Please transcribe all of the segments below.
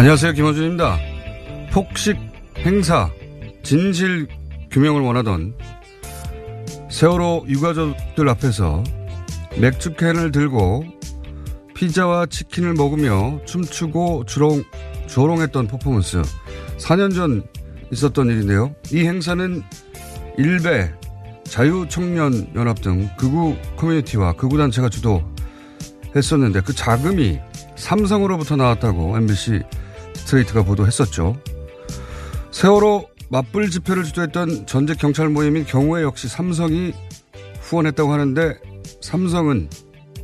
안녕하세요. 김호준입니다. 폭식 행사, 진실 규명을 원하던 세월호 유가족들 앞에서 맥주캔을 들고 피자와 치킨을 먹으며 춤추고 주롱, 조롱했던 퍼포먼스. 4년 전 있었던 일인데요. 이 행사는 일베, 자유청년연합 등 극우 커뮤니티와 극우 단체가 주도했었는데 그 자금이 삼성으로부터 나왔다고 MBC 스트레이트가 보도했었죠. 세월호 맞불 집회를 주도했던 전직 경찰 모임인 경우에 역시 삼성이 후원했다고 하는데 삼성은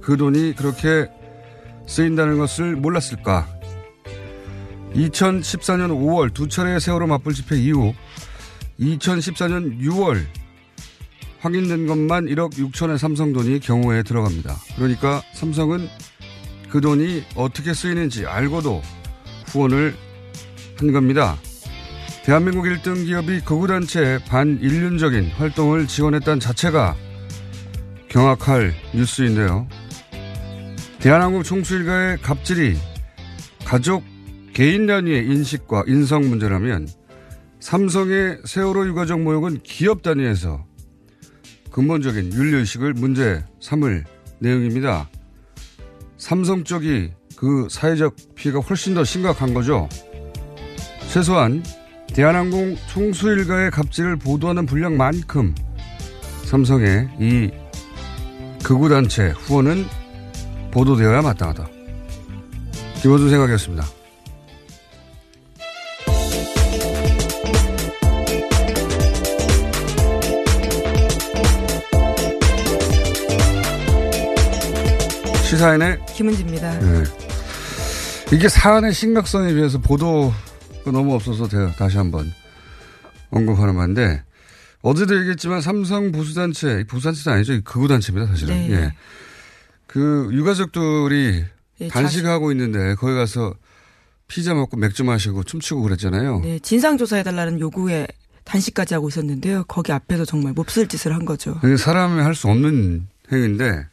그 돈이 그렇게 쓰인다는 것을 몰랐을까? 2014년 5월 두 차례의 세월호 맞불 집회 이후 2014년 6월 확인된 것만 1억 6천의 삼성 돈이 경우에 들어갑니다. 그러니까 삼성은 그 돈이 어떻게 쓰이는지 알고도 후원을 한 겁니다. 대한민국 1등 기업이 거구단체 반인륜적인 활동을 지원했다는 자체가 경악할 뉴스인데요. 대한항공 총수 일가의 갑질이 가족 개인 단위의 인식과 인성 문제라면 삼성의 세월호 유가족 모욕은 기업 단위에서 근본적인 윤리의식을 문제 삼을 내용입니다. 삼성 쪽이 그 사회적 피해가 훨씬 더 심각한 거죠. 최소한 대한항공 총수 일가의 갑질을 보도하는 분량만큼 삼성의 이 극우단체 후원은 보도되어야 마땅하다. 김호준 생각이었습니다. 시사인의 김은지입니다. 네. 이게 사안의 심각성에 비해서 보도가 너무 없어서 제가 다시 한번 언급하는 건데 어제도 얘기했지만 삼성 보수단체, 보수단체도 아니죠. 극우단체입니다, 사실은. 네. 예. 그 유가족들이 예, 단식하고 있는데 거기 가서 피자 먹고 맥주 마시고 춤추고 그랬잖아요. 네, 진상조사해달라는 요구에 단식까지 하고 있었는데요. 거기 앞에서 정말 몹쓸 짓을 한 거죠. 사람이 할 수 없는 행위인데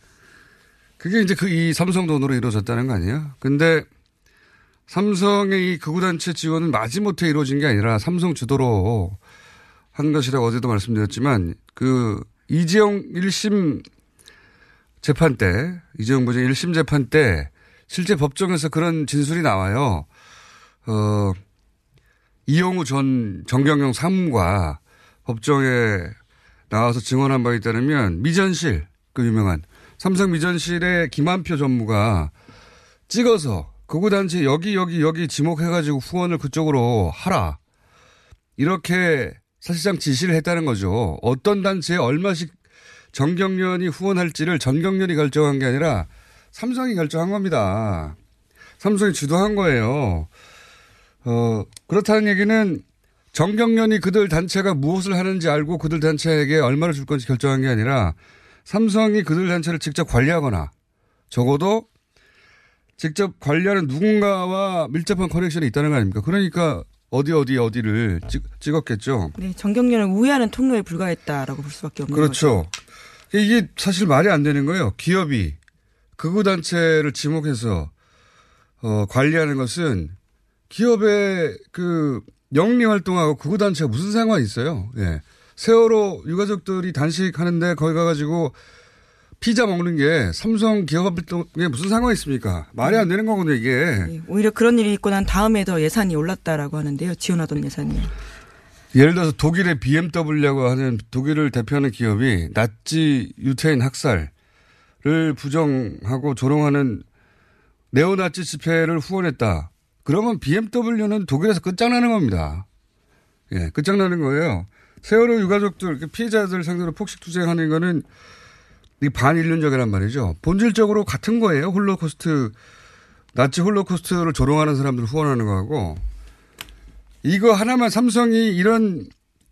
그게 이제 그 이 삼성 돈으로 이루어졌다는 거 아니에요? 근데 삼성의 이 극우단체 지원은 마지못해 이루어진 게 아니라 삼성 주도로 한 것이라고 어제도 말씀드렸지만 그 이재용 1심 재판 때 이재용 부장 1심 재판 때 실제 법정에서 그런 진술이 나와요. 어, 이용우 전 정경영 사무가 법정에 나와서 증언한 바에 따르면 미전실 그 유명한 삼성 미전실의 김한표 전무가 찍어서 극우단체 여기 여기 여기 지목해가지고 후원을 그쪽으로 하라 이렇게 사실상 지시를 했다는 거죠. 어떤 단체에 얼마씩 정경련이 후원할지를 전경련이 결정한 게 아니라 삼성이 결정한 겁니다. 삼성이 주도한 거예요. 어, 그렇다는 얘기는 정경련이 그들 단체가 무엇을 하는지 알고 그들 단체에게 얼마를 줄 건지 결정한 게 아니라 삼성이 그들 단체를 직접 관리하거나 적어도 직접 관리하는 누군가와 밀접한 커넥션이 있다는 거 아닙니까? 그러니까 어디 어디 어디를 찍, 찍었겠죠. 네, 정경련을 우회하는 통로에 불과했다라고 볼 수밖에 없는 그렇죠. 거죠. 이게 사실 말이 안 되는 거예요. 기업이 극우 단체를 지목해서 어, 관리하는 것은 기업의 그 영리 활동하고 극우 단체가 무슨 상관이 있어요? 예. 세월호 유가족들이 단식하는데 거기 가가지고 피자 먹는 게 삼성 기업 활동에 무슨 상관이 있습니까? 말이 안 되는 거거든요, 이게. 네, 오히려 그런 일이 있고 난 다음에 더 예산이 올랐다라고 하는데요. 지원하던 예산이. 예를 들어서 독일의 BMW라고 하는 독일을 대표하는 기업이 나치 유태인 학살을 부정하고 조롱하는 네오나치 집회를 후원했다. 그러면 BMW는 독일에서 끝장나는 겁니다. 예, 끝장나는 거예요. 세월호 유가족들, 피해자들 상대로 폭식 투쟁하는 거는 이 반인륜적이란 말이죠. 본질적으로 같은 거예요. 홀로코스트, 나치 홀로코스트를 조롱하는 사람들 후원하는 거하고 이거 하나만 삼성이 이런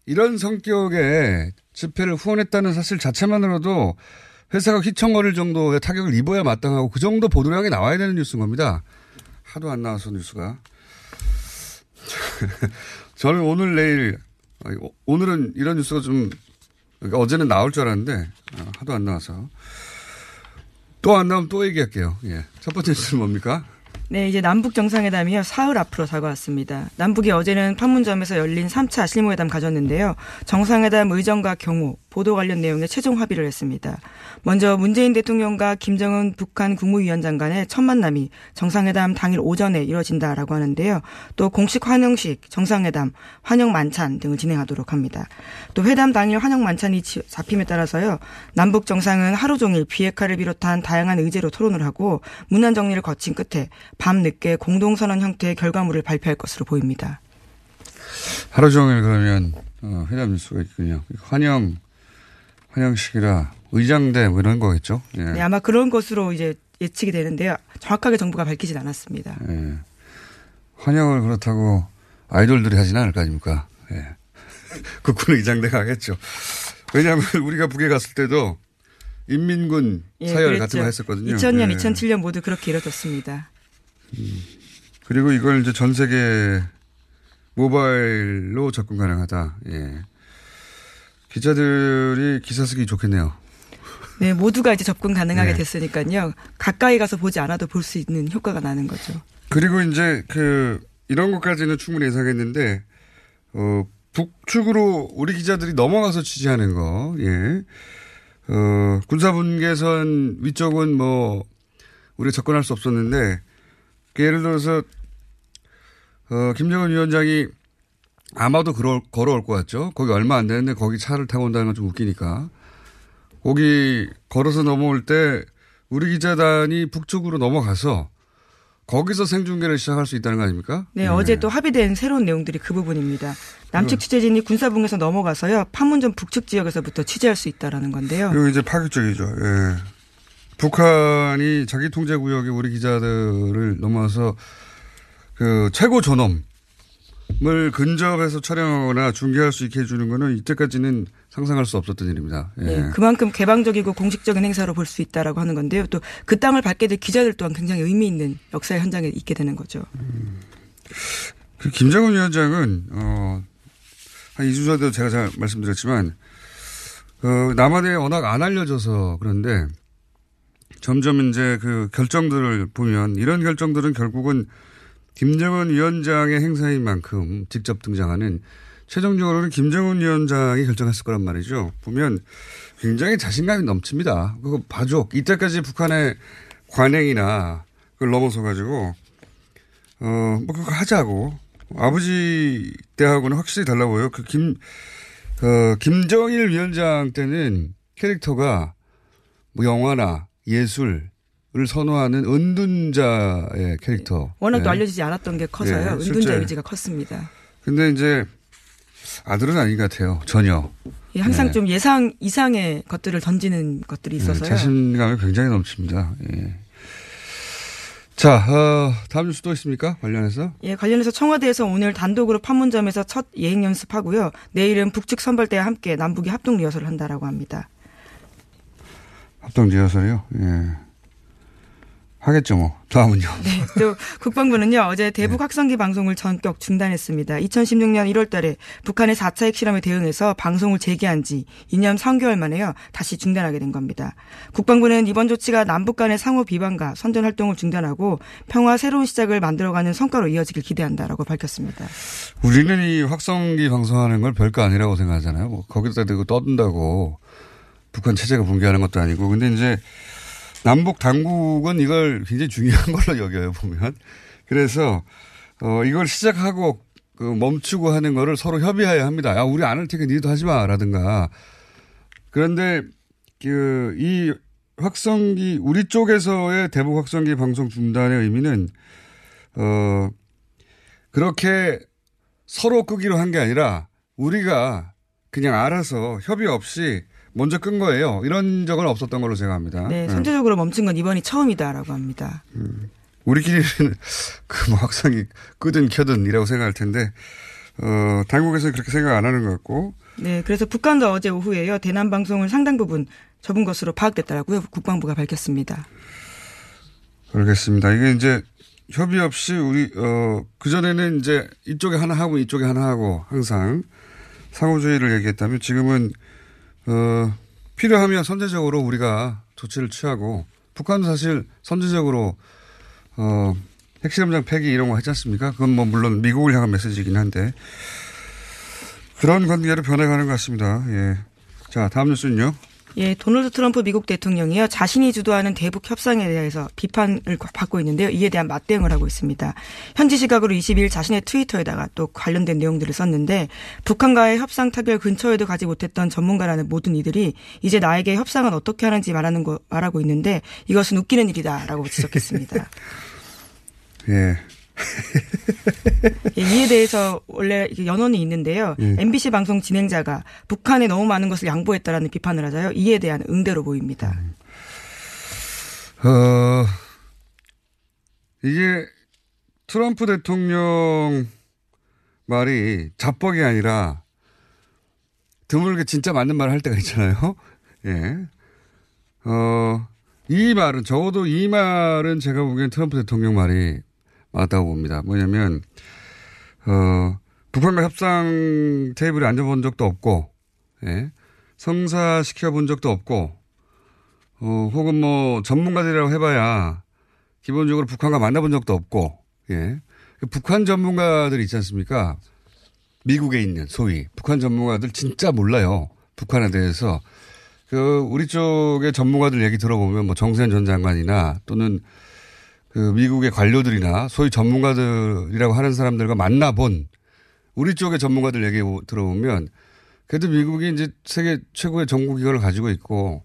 이런 성격의 집회를 후원했다는 사실 자체만으로도 회사가 휘청거릴 정도의 타격을 입어야 마땅하고 그 정도 보도량이 나와야 되는 뉴스인 겁니다. 하도 안 나와서 뉴스가. 저는 오늘 내일 오늘은 이런 뉴스가 좀 그러니까 어제는 나올 줄 알았는데 어, 하도 안 나와서 또 안 나오면 또 얘기할게요. 예. 첫 번째 뉴스는 뭡니까? 네, 이제 남북 정상회담이요. 사흘 앞으로 다가왔습니다. 남북이 어제는 판문점에서 열린 3차 실무회담 가졌는데요. 정상회담 의정과 경호, 보도 관련 내용에 최종 합의를 했습니다. 먼저 문재인 대통령과 김정은 북한 국무위원장 간의 첫 만남이 정상회담 당일 오전에 이뤄진다라고 하는데요. 또 공식 환영식, 정상회담, 환영 만찬 등을 진행하도록 합니다. 또 회담 당일 환영 만찬이 잡힘에 따라서요. 남북 정상은 하루 종일 비핵화를 비롯한 다양한 의제로 토론을 하고 문안 정리를 거친 끝에 밤 늦게 공동선언 형태의 결과물을 발표할 것으로 보입니다. 하루 종일 그러면 어, 회담 뉴스가 있군요. 환영 환영식이라 의장대 뭐 이런 거겠죠. 예. 네, 아마 그런 것으로 이제 예측이 되는데요. 정확하게 정부가 밝히진 않았습니다. 예. 환영을 그렇다고 아이돌들이 하진 않을 거 아닙니까? 예. 국군 의장대가 하겠죠. 왜냐하면 우리가 북에 갔을 때도 인민군 예, 사열 같은 거 했었거든요. 2000년, 예. 2007년 모두 그렇게 이뤄졌습니다. 음. 그리고 이걸 이제 전 세계 모바일로 접근 가능하다. 예. 기자들이 기사 쓰기 좋겠네요. 네, 모두가 이제 접근 가능하게 네. 됐으니까요. 가까이 가서 보지 않아도 볼 수 있는 효과가 나는 거죠. 그리고 이제 그 이런 것까지는 충분히 예상했는데 어 북측으로 우리 기자들이 넘어가서 취재하는 거, 예. 어, 군사분계선 위쪽은 뭐, 우리가 접근할 수 없었는데, 예를 들어서, 어, 김정은 위원장이 아마도 걸어, 걸어올 것 같죠. 거기 얼마 안 되는데 거기 차를 타고 온다는 건 좀 웃기니까. 거기 걸어서 넘어올 때 우리 기자단이 북쪽으로 넘어가서 거기서 생중계를 시작할 수 있다는 거 아닙니까? 네, 네. 어제 또 합의된 새로운 내용들이 그 부분입니다. 남측 취재진이 군사분에서 넘어가서요 판문점 북측 지역에서부터 취재할 수 있다라는 건데요. 이거 이제 파격적이죠. 예. 북한이 자기 통제 구역에 우리 기자들을 넘어서 그 최고 존엄 을 근접해서 촬영하거나 중계할 수 있게 해주는 거는 이때까지는 상상할 수 없었던 일입니다. 예. 네, 그만큼 개방적이고 공식적인 행사로 볼 수 있다라고 하는 건데요. 또 그 땅을 밟게 될 기자들 또한 굉장히 의미 있는 역사의 현장에 있게 되는 거죠. 음. 그 김정은 위원장은 어, 한 2주 전에도 제가 잘 말씀드렸지만 어, 남한에 워낙 안 알려져서 그런데 점점 이제 그 결정들을 보면 이런 결정들은 결국은 김정은 위원장의 행사인 만큼 직접 등장하는 최종적으로는 김정은 위원장이 결정했을 거란 말이죠. 보면 굉장히 자신감이 넘칩니다. 그거 봐줘. 이때까지 북한의 관행이나 그걸 넘어서 가지고 어, 뭐 그거 하자고. 아버지 때하고는 확실히 달라 보여요. 그 김, 어, 김정일 위원장 때는 캐릭터가 뭐 영화나 예술 을 선호하는 은둔자의 캐릭터. 워낙 네. 알려지지 않았던 게 커서요. 네, 은둔자 이미지가 컸습니다. 근데 이제 아들은 아닌 것 같아요. 전혀. 예, 항상 네. 좀 예상 이상의 것들을 던지는 것들이 네, 있어서요. 자신감이 굉장히 넘칩니다. 예. 자, 어, 다음 뉴스 또 있습니까? 관련해서? 예, 관련해서 청와대에서 오늘 단독으로 판문점에서 첫 예행 연습하고요. 내일은 북측 선발대와 함께 남북이 합동 리허설을 한다라고 합니다. 합동 리허설이요? 예. 하겠죠, 뭐. 다음은요. 네, 또 국방부는요 어제 대북 확성기 방송을 전격 중단했습니다. 2016년 1월달에 북한의 4차 핵실험에 대응해서 방송을 재개한 지 2년 3개월 만에요 다시 중단하게 된 겁니다. 국방부는 이번 조치가 남북 간의 상호 비방과 선전 활동을 중단하고 평화 새로운 시작을 만들어가는 성과로 이어지길 기대한다라고 밝혔습니다. 우리는 이 확성기 방송하는 걸 별거 아니라고 생각하잖아요. 뭐 거기다 대고 떠든다고 북한 체제가 붕괴하는 것도 아니고. 근데 이제 남북 당국은 이걸 굉장히 중요한 걸로 여겨요, 보면. 그래서, 어, 이걸 시작하고 그 멈추고 하는 거를 서로 협의해야 합니다. 야, 우리 안 할 테니까 니도 하지 마. 라든가. 그런데 그, 이 확성기, 우리 쪽에서의 대북 확성기 방송 중단의 의미는, 어, 그렇게 서로 끄기로 한 게 아니라 우리가 그냥 알아서 협의 없이 먼저 끈 거예요. 이런 적은 없었던 걸로 생각합니다. 네, 예. 선제적으로 멈춘 건 이번이 처음이다라고 합니다. 우리끼리는 그뭐 확성이 끄든 켜든이라고 생각할 텐데 어, 당국에서는 그렇게 생각 안 하는 것 같고 네, 그래서 북한도 어제 오후에요 대남 방송을 상당 부분 접은 것으로 파악됐다라고요 국방부가 밝혔습니다. 알겠습니다. 이게 이제 협의 없이 우리 어 그 전에는 이제 이쪽에 하나 하고 이쪽에 하나 하고 항상 상호주의를 얘기했다면 지금은 어 필요하면 선제적으로 우리가 조치를 취하고 북한도 사실 선제적으로 어 핵실험장 폐기 이런 거 했지 않습니까? 그건 뭐 물론 미국을 향한 메시지이긴 한데 그런 관계로 변해가는 것 같습니다. 예. 자 다음 뉴스는요. 예, 도널드 트럼프 미국 대통령이요 자신이 주도하는 대북 협상에 대해서 비판을 받고 있는데요. 이에 대한 맞대응을 하고 있습니다. 현지 시각으로 22일 자신의 트위터에다가 또 관련된 내용들을 썼는데 북한과의 협상 타결 근처에도 가지 못했던 전문가라는 모든 이들이 이제 나에게 협상은 어떻게 하는지 말하는 거 말하고 있는데 이것은 웃기는 일이다라고 지적했습니다. 예. 예, 이에 대해서 원래 연원이 있는데요. 예. MBC 방송 진행자가 북한에 너무 많은 것을 양보했다라는 비판을 하자요. 이에 대한 응대로 보입니다. 어, 이게 트럼프 대통령 말이 자뻑이 아니라 드물게 진짜 맞는 말을 할 때가 있잖아요. 예. 어, 이 말은, 적어도 이 말은 제가 보기엔 트럼프 대통령 말이 맞다고 봅니다. 뭐냐면, 어, 북한과 협상 테이블에 앉아본 적도 없고, 예. 성사시켜 본 적도 없고, 어, 혹은 뭐 전문가들이라고 해봐야 기본적으로 북한과 만나본 적도 없고, 예. 그 북한 전문가들 있지 않습니까? 미국에 있는 소위 북한 전문가들 진짜 몰라요. 북한에 대해서. 그 우리 쪽의 전문가들 얘기 들어보면 뭐 정세현 전 장관이나 또는 그 미국의 관료들이나 소위 전문가들이라고 하는 사람들과 만나본 우리 쪽의 전문가들 얘기 들어보면 그래도 미국이 이제 세계 최고의 정보기관을 가지고 있고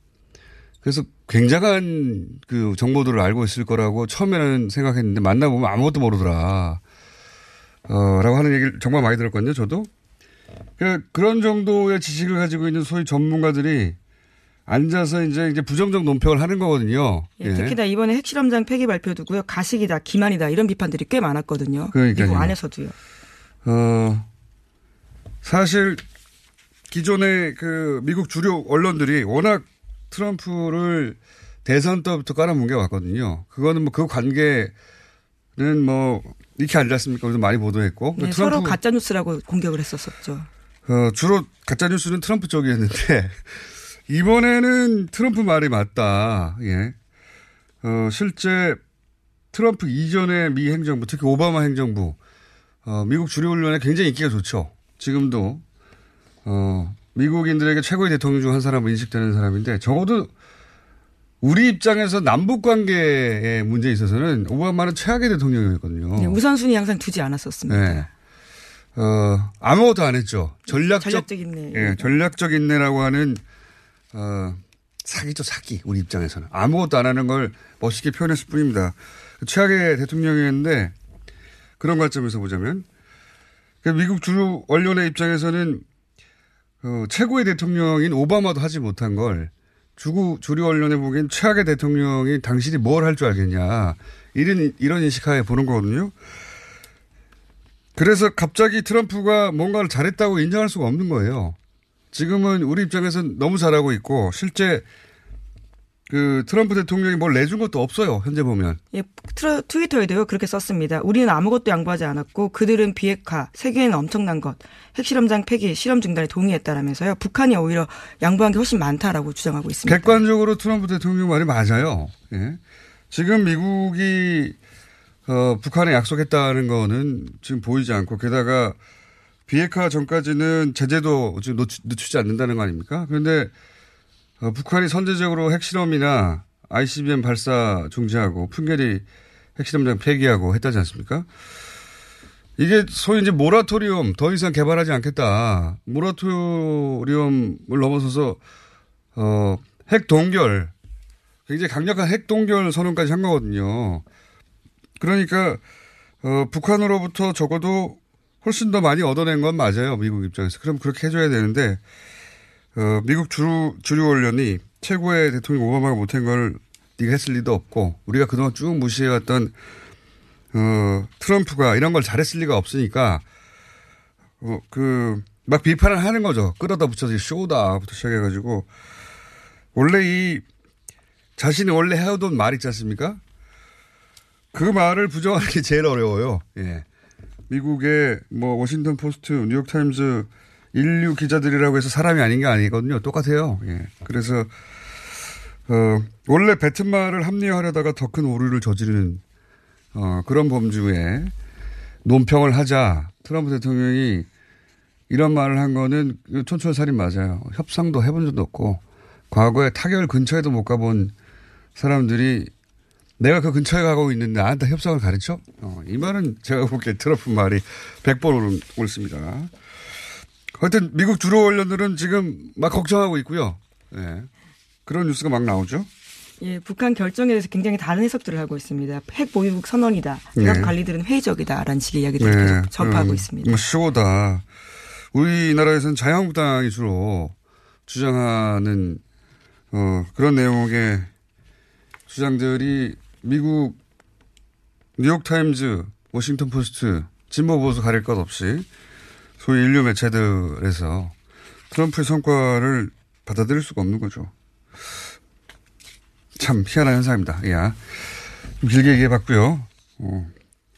그래서 굉장한 그 정보들을 알고 있을 거라고 처음에는 생각했는데 만나보면 아무것도 모르더라. 어, 라고 하는 얘기를 정말 많이 들었거든요, 저도. 그, 그런 정도의 지식을 가지고 있는 소위 전문가들이 앉아서 이제, 이제 부정적 논평을 하는 거거든요. 예, 특히나 이번에 핵실험장 폐기 발표도고요. 가식이다, 기만이다 이런 비판들이 꽤 많았거든요. 그러니까요. 미국 안에서도요. 어, 사실 기존의 그 미국 주류 언론들이 워낙 트럼프를 대선 때부터 깔아뭉개 왔거든요. 그거는 뭐 그 관계는 뭐 이렇게 않습니까? 우리도 많이 보도했고. 네, 트럼프- 서로 가짜 뉴스라고 공격을 했었었죠. 어, 주로 가짜 뉴스는 트럼프 쪽이었는데, 이번에는 트럼프 말이 맞다. 예. 어, 실제 트럼프 이전의 미 행정부, 특히 오바마 행정부, 어, 미국 주류 언론에 굉장히 인기가 좋죠. 지금도, 어, 미국인들에게 최고의 대통령 중 한 사람으로 인식되는 사람인데, 적어도 우리 입장에서 남북 관계의 문제에 있어서는 오바마는 최악의 대통령이었거든요. 네, 우선순위 항상 두지 않았었습니다. 네. 어, 아무것도 안 했죠. 전략적, 전략적 인내. 예, 전략적 인내라고 하는, 어, 사기죠, 사기. 우리 입장에서는. 아무것도 안 하는 걸 멋있게 표현했을 뿐입니다. 최악의 대통령이었는데, 그런 관점에서 보자면, 미국 주류 언론의 입장에서는 어, 최고의 대통령인 오바마도 하지 못한 걸 주구 주류 언론에 보기엔 최악의 대통령이 당신이 뭘 할 줄 알겠냐 이런 이런 인식하에 보는 거거든요. 그래서 갑자기 트럼프가 뭔가를 잘했다고 인정할 수가 없는 거예요. 지금은 우리 입장에서는 너무 잘하고 있고 실제 그 트럼프 대통령이 뭘 내준 것도 없어요. 현재 보면. 예, 트러, 트위터에도요 그렇게 썼습니다. 우리는 아무것도 양보하지 않았고 그들은 비핵화, 세계에는 엄청난 것, 핵실험장 폐기, 실험 중단에 동의했다라면서요. 북한이 오히려 양보한 게 훨씬 많다라고 주장하고 있습니다. 객관적으로 트럼프 대통령 말이 맞아요. 예. 지금 미국이 어, 북한에 약속했다는 거는 지금 보이지 않고 게다가 비핵화 전까지는 제재도 지금 놓치, 늦추지 않는다는 거 아닙니까? 그런데 어, 북한이 선제적으로 핵실험이나 ICBM 발사 중지하고 풍계리 핵실험장 폐기하고 했다지 않습니까? 이게 소위 이제 모라토리움 더 이상 개발하지 않겠다. 모라토리움을 넘어서서 어, 핵 동결 굉장히 강력한 핵 동결 선언까지 한 거거든요. 그러니까 어, 북한으로부터 적어도 훨씬 더 많이 얻어낸 건 맞아요. 미국 입장에서. 그럼 그렇게 해줘야 되는데 어, 미국 주류, 주류 언론이 최고의 대통령 오바마가 못한 걸 네가 했을 리도 없고 우리가 그동안 쭉 무시해왔던 어, 트럼프가 이런 걸 잘했을 리가 없으니까 어, 그 막 비판을 하는 거죠. 끌어다 붙여서 쇼다부터 시작해가지고 원래 이 자신이 원래 해오던 말 있지 않습니까? 그 말을 부정하는 게 제일 어려워요. 예. 미국의 뭐 워싱턴 포스트, 뉴욕 타임즈 일류 기자들이라고 해서 사람이 아닌 게 아니거든요. 똑같아요. 예. 그래서 어, 원래 말을 합리화하려다가 더 큰 오류를 저지르는 어, 그런 범주에 논평을 하자 트럼프 대통령이 이런 말을 한 거는 촌철살인 맞아요. 협상도 해본 적도 없고 과거에 타결 근처에도 못 가본 사람들이 내가 그 근처에 가고 있는데 나한테 협상을 가르쳐? 어, 이 말은 제가 보기에 트럼프 말이 100번 옳습니다. 하여튼 미국 주로 언론들은 지금 막 걱정하고 있고요. 예. 그런 뉴스가 막 나오죠. 예, 북한 결정에 대해서 굉장히 다른 해석들을 하고 있습니다. 핵 보유국 선언이다. 각 예. 관리들은 회의적이다라는 식의 이야기들을 예. 접하고 음, 있습니다. 뭐 쇼다. 우리나라에서는 자유한국당이 주로 주장하는 어, 그런 내용의 주장들이 미국 뉴욕타임즈, 워싱턴 포스트, 진보 보수 가릴 것 없이 소위 인류 매체들에서 트럼프의 성과를 받아들일 수가 없는 거죠. 참 희한한 현상입니다. 야, 길게 얘기해봤고요. 어.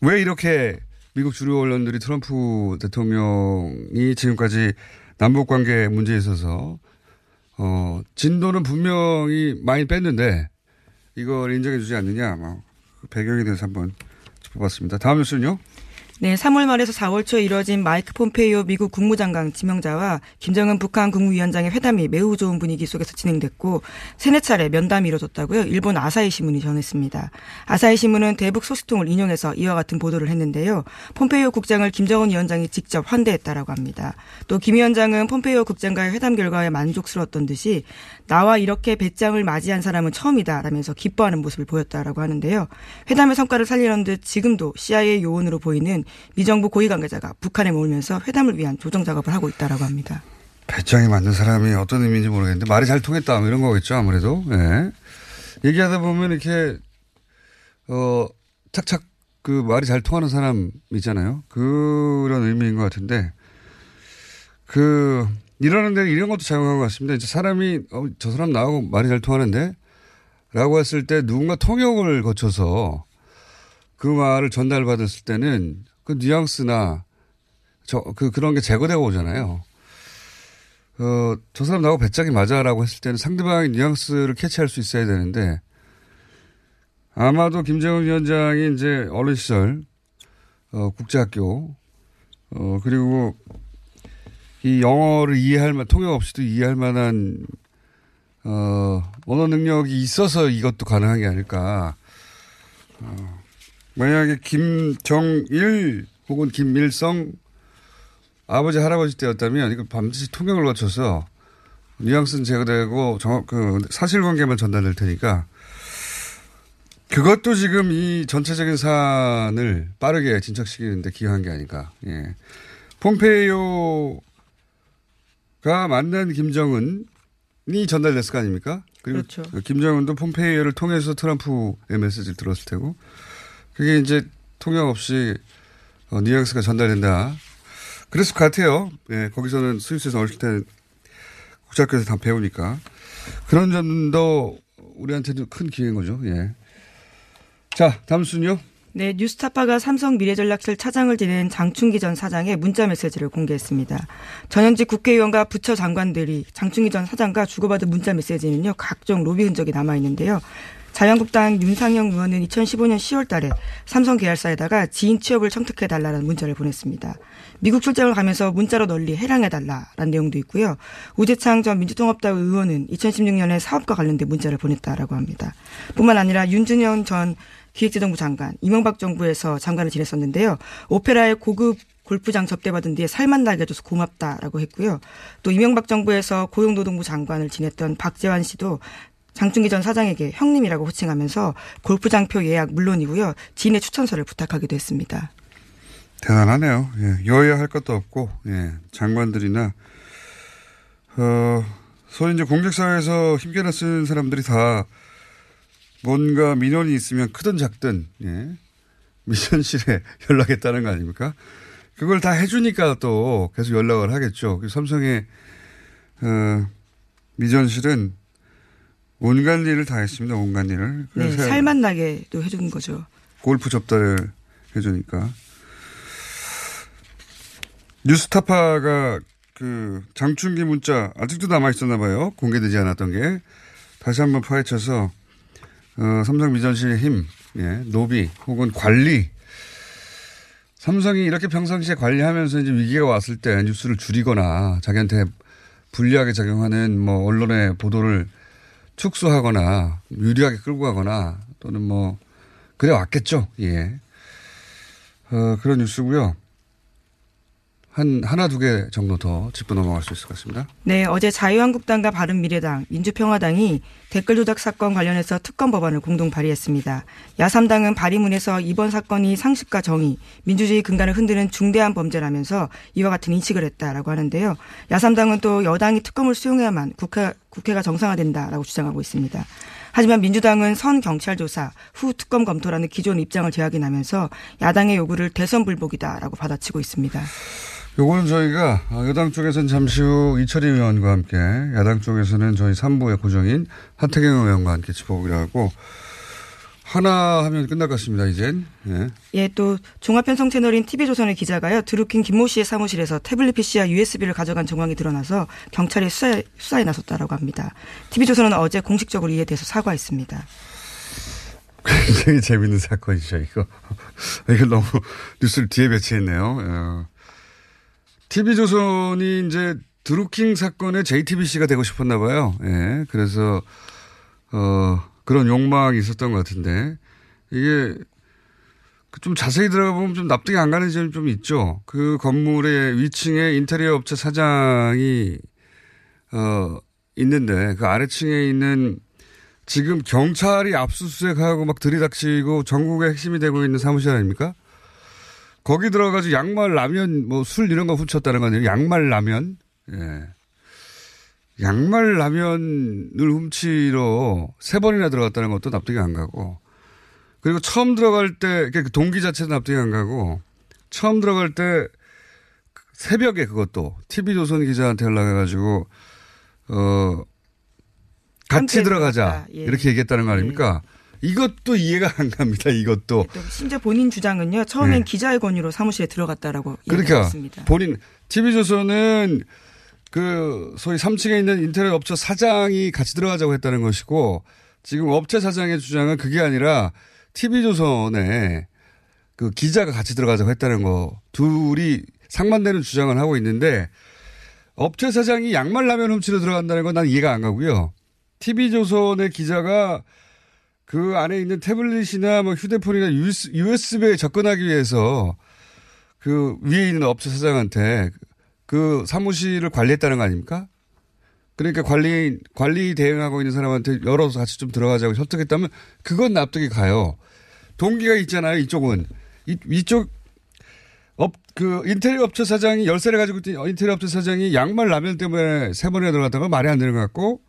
왜 이렇게 미국 주류 언론들이 트럼프 대통령이 지금까지 남북 관계 문제에 있어서 어, 진도는 분명히 많이 뺐는데 이걸 인정해 주지 않느냐, 뭐, 그 배경에 대해서 한번 짚어봤습니다. 다음 뉴스는요? 네, 3월 말에서 4월 초에 이뤄진 마이크 폼페이오 미국 국무장관 지명자와 김정은 북한 국무위원장의 회담이 매우 좋은 분위기 속에서 진행됐고 세네 차례 면담이 이뤄졌다고요. 일본 아사히 신문이 전했습니다. 아사히 신문은 대북 소식통을 인용해서 이와 같은 보도를 했는데요. 폼페이오 국장을 김정은 위원장이 직접 환대했다라고 합니다. 또 김 위원장은 폼페이오 국장과의 회담 결과에 만족스러웠던 듯이 나와 이렇게 배짱을 맞이한 사람은 처음이다라면서 기뻐하는 모습을 보였다라고 하는데요. 회담의 성과를 살리는 듯 지금도 CIA 요원으로 보이는 미정부 고위 관계자가 북한에 머물면서 회담을 위한 조정 작업을 하고 있다라고 합니다. 배짱이 맞는 사람이 어떤 의미인지 모르겠는데 말이 잘 통했다 뭐 이런 거겠죠 아무래도. 네. 얘기하다 보면 이렇게 어 착착 그 말이 잘 통하는 사람 있잖아요. 그런 의미인 것 같은데 그 이러는 데 이런 것도 작용한 것 같습니다. 이제 사람이 어, 저 사람 나하고 말이 잘 통하는데 라고 했을 때 누군가 통역을 거쳐서 그 말을 전달받았을 때는 그 뉘앙스나 저, 그, 그런 게 제거되고 오잖아요. 어, 저 사람 나하고 배짱이 맞아라고 했을 때는 상대방의 뉘앙스를 캐치할 수 있어야 되는데 아마도 김정은 위원장이 이제 어린 시절, 어, 국제학교, 어, 그리고 이 영어를 이해할 만, 통역 없이도 이해할 만한, 어, 언어 능력이 있어서 이것도 가능한 게 아닐까. 어, 만약에 김정일 혹은 김일성 아버지 할아버지 때였다면 이거 반드시 통역을 거쳐서 뉘앙스는 제거되고 정확 그 사실관계만 전달될 테니까 그것도 지금 이 전체적인 사안을 빠르게 진척시키는데 기여한 게 아닌가. 예. 폼페이오가 만난 김정은이 전달됐을 거 아닙니까? 그리고 그렇죠. 김정은도 폼페이오를 통해서 트럼프의 메시지를 들었을 테고 그게 이제 통역 없이 어, 뉘앙스가 전달된다. 그랬을 것 같아요. 예, 거기서는 스위스에서 어릴 때 국제학교에서 다 배우니까. 그런 점도 우리한테도 큰 기회인 거죠. 예. 자, 다음 순요. 네, 뉴스타파가 삼성 미래전략실 차장을 지낸 장충기 전 사장의 문자 메시지를 공개했습니다. 전현직 국회의원과 부처 장관들이 장충기 전 사장과 주고받은 문자 메시지는요, 각종 로비 흔적이 남아 있는데요. 자유한국당 윤상영 의원은 2015년 10월 달에 삼성 계열사에다가 지인 취업을 청탁해달라는 문자를 보냈습니다. 미국 출장을 가면서 문자로 널리 해랑해달라라는 내용도 있고요. 우재창 전 민주통합당 의원은 2016년에 사업과 관련된 문자를 보냈다라고 합니다. 뿐만 아니라 윤준영 전 기획재정부 장관, 이명박 정부에서 장관을 지냈었는데요. 오페라의 고급 골프장 접대받은 뒤에 살만 나게 해줘서 고맙다라고 했고요. 또 이명박 정부에서 고용노동부 장관을 지냈던 박재환 씨도 장충기 전 사장에게 형님이라고 호칭하면서 골프장표 예약 물론이고요. 지인의 추천서를 부탁하기도 했습니다. 대단하네요. 예, 여야 할 것도 없고, 예, 장관들이나, 어, 소위 이제 공직사회에서 힘겨나 쓰는 사람들이 다 뭔가 민원이 있으면 크든 작든, 예, 미션실에 연락했다는 거 아닙니까? 그걸 다 해주니까 또 계속 연락을 하겠죠. 삼성의, 어, 미전실은 온갖 일을 다 했습니다. 온갖 일을. 네, 살만 나게도 해준 거죠. 골프 접대를 해주니까. 뉴스타파가 그 장충기 문자 아직도 남아 있었나 봐요. 공개되지 않았던 게 다시 한번 파헤쳐서 어, 삼성 미전실의 힘, 예, 노비 혹은 관리. 삼성이 이렇게 평상시에 관리하면서 이제 위기가 왔을 때 뉴스를 줄이거나 자기한테 불리하게 작용하는 뭐 언론의 보도를 축소하거나 유리하게 끌고 가거나 또는 뭐 그래 왔겠죠. 예. 어, 그런 뉴스고요. 한 하나 두 개 정도 더 짚고 넘어갈 수 있을 것 같습니다. 네, 어제 자유한국당과 바른미래당, 민주평화당이 댓글 조작 사건 관련해서 특검 법안을 공동 발의했습니다. 야3당은 발의문에서 이번 사건이 상식과 정의, 민주주의 근간을 흔드는 중대한 범죄라면서 이와 같은 인식을 했다라고 하는데요. 야3당은 또 여당이 특검을 수용해야만 국회, 국회가 정상화된다라고 주장하고 있습니다. 하지만 민주당은 선 경찰 조사 후 특검 검토라는 기존 입장을 재확인하면서 야당의 요구를 대선 불복이다라고 받아치고 있습니다. 요거는 저희가 여당 쪽에서는 잠시 후 이철희 의원과 함께 야당 쪽에서는 저희 3부의 고정인 하태경 의원과 함께 짚어보기로 하고 하나 하면 끝날 것 같습니다, 이젠. 예. 예, 또 종합편성 채널인 TV조선의 기자가요. 드루킹 김모 씨의 사무실에서 태블릿 PC와 USB를 가져간 정황이 드러나서 경찰이 수사에, 수사에 나섰다라고 합니다. TV조선은 어제 공식적으로 이에 대해서 사과했습니다. 굉장히 재밌는 사건이죠, 이거. 이거 너무 뉴스를 뒤에 배치했네요. 어. TV조선이 이제 드루킹 사건의 JTBC가 되고 싶었나 봐요. 예. 그래서, 어, 그런 욕망이 있었던 것 같은데, 이게 좀 자세히 들어가 보면 좀 납득이 안 가는 점이 좀 있죠. 그 건물의 위층에 인테리어 업체 사장이, 어, 있는데, 그 아래층에 있는 지금 경찰이 압수수색하고 막 들이닥치고 전국의 핵심이 되고 있는 사무실 아닙니까? 거기 들어가서 양말 라면 뭐 술 이런 거 훔쳤다는 거 아니에요? 양말 라면? 예. 양말 라면을 훔치러 세 번이나 들어갔다는 것도 납득이 안 가고 그리고 처음 들어갈 때 그 동기 자체도 납득이 안 가고 처음 들어갈 때 새벽에 그것도 TV조선 기자한테 연락해가지고 어 같이 들어가자 예. 이렇게 얘기했다는 거 아닙니까? 이것도 이해가 안 갑니다. 이것도 또 심지어 본인 주장은요. 처음엔 네. 기자의 권유로 사무실에 들어갔다라고 그러니까 얘기했습니다. 본인 TV조선은 그 소위 3층에 있는 인터넷 업체 사장이 같이 들어가자고 했다는 것이고 지금 업체 사장의 주장은 그게 아니라 TV조선에 그 기자가 같이 들어가자고 했다는 거 둘이 상반되는 주장을 하고 있는데 업체 사장이 양말 라면 훔치러 들어간다는 건 난 이해가 안 가고요. TV조선의 기자가 그 안에 있는 태블릿이나 뭐 휴대폰이나 USB에 접근하기 위해서 그 위에 있는 업체 사장한테 그 사무실을 관리했다는 거 아닙니까? 그러니까 관리, 관리 대행하고 있는 사람한테 열어서 같이 좀 들어가자고 설득했다면 그건 납득이 가요. 동기가 있잖아요, 이쪽은. 이, 이쪽 업, 그, 인테리어 업체 사장이 열쇠를 가지고 있던 인테리어 업체 사장이 양말 라면 때문에 세 번이나 들어갔다가 말이 안 되는 것 같고,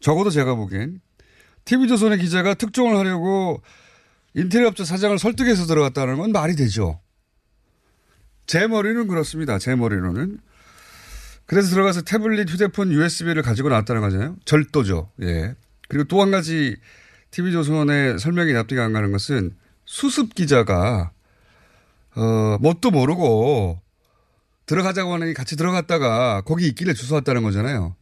적어도 제가 보기엔, TV조선의 기자가 특종을 하려고 인테리어 업체 사장을 설득해서 들어갔다는 건 말이 되죠. 제 머리는 그렇습니다. 제 머리로는. 그래서 들어가서 태블릿, 휴대폰, USB를 가지고 나왔다는 거잖아요. 절도죠. 예. 그리고 또 한 가지 TV조선의 설명이 납득이 안 가는 것은 수습 기자가 어, 뭣도 모르고 들어가자고 하니 같이 들어갔다가 거기 있길래 주워 왔다는 거잖아요.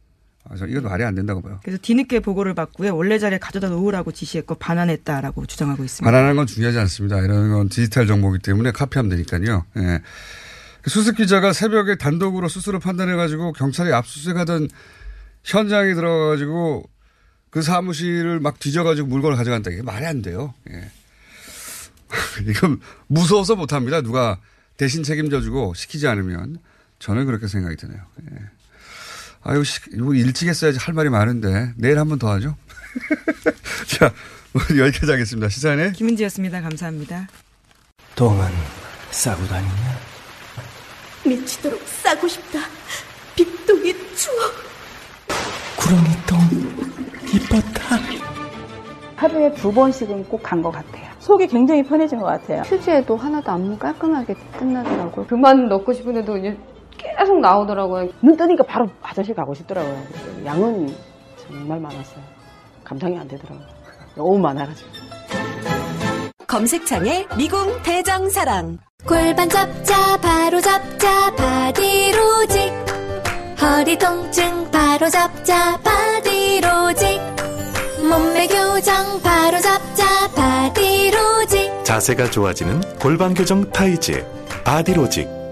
아, 저 이건 말이 안 된다고 봐요. 그래서 뒤늦게 보고를 받고요. 원래 자리에 가져다 놓으라고 지시했고 반환했다라고 주장하고 있습니다. 반환하는 건 중요하지 않습니다. 이런 건 디지털 정보기 때문에 카피하면 되니까요. 예. 그 수습 기자가 새벽에 단독으로 스스로 판단해가지고 경찰이 압수수색하던 현장에 들어가가지고 그 사무실을 막 뒤져가지고 물건을 가져간다. 이게 말이 안 돼요. 예. 이건 무서워서 못합니다. 누가 대신 책임져주고 시키지 않으면 저는 그렇게 생각이 드네요. 예. 아유, 시, 이거 일찍 했어야지 할 말이 많은데 내일 한 번 더 하죠. 자, 오늘 여기까지 하겠습니다. 시사인의 김은지였습니다. 감사합니다. 똥은 싸고 다니냐? 미치도록 싸고 싶다. 빅동의 추억. 구렁이 똥 이뻤다. 하루에 두 번씩은 꼭 간 것 같아요. 속이 굉장히 편해진 것 같아요. 휴지에도 하나도 안 깔끔하게 끝나더라고요. 그만 넣고 싶은데도 이제 계속 나오더라고요. 눈 뜨니까 바로 화장실 가고 싶더라고요. 양은 정말 많았어요. 감당이 안 되더라고요. 너무 많아가지고. 검색창에 미궁 대장사랑. 골반 잡자 바로 잡자 바디로직 허리 통증 바로 잡자 바디로직 몸매 교정 바로 잡자 바디로직 자세가 좋아지는 골반 교정 타이즈 바디로직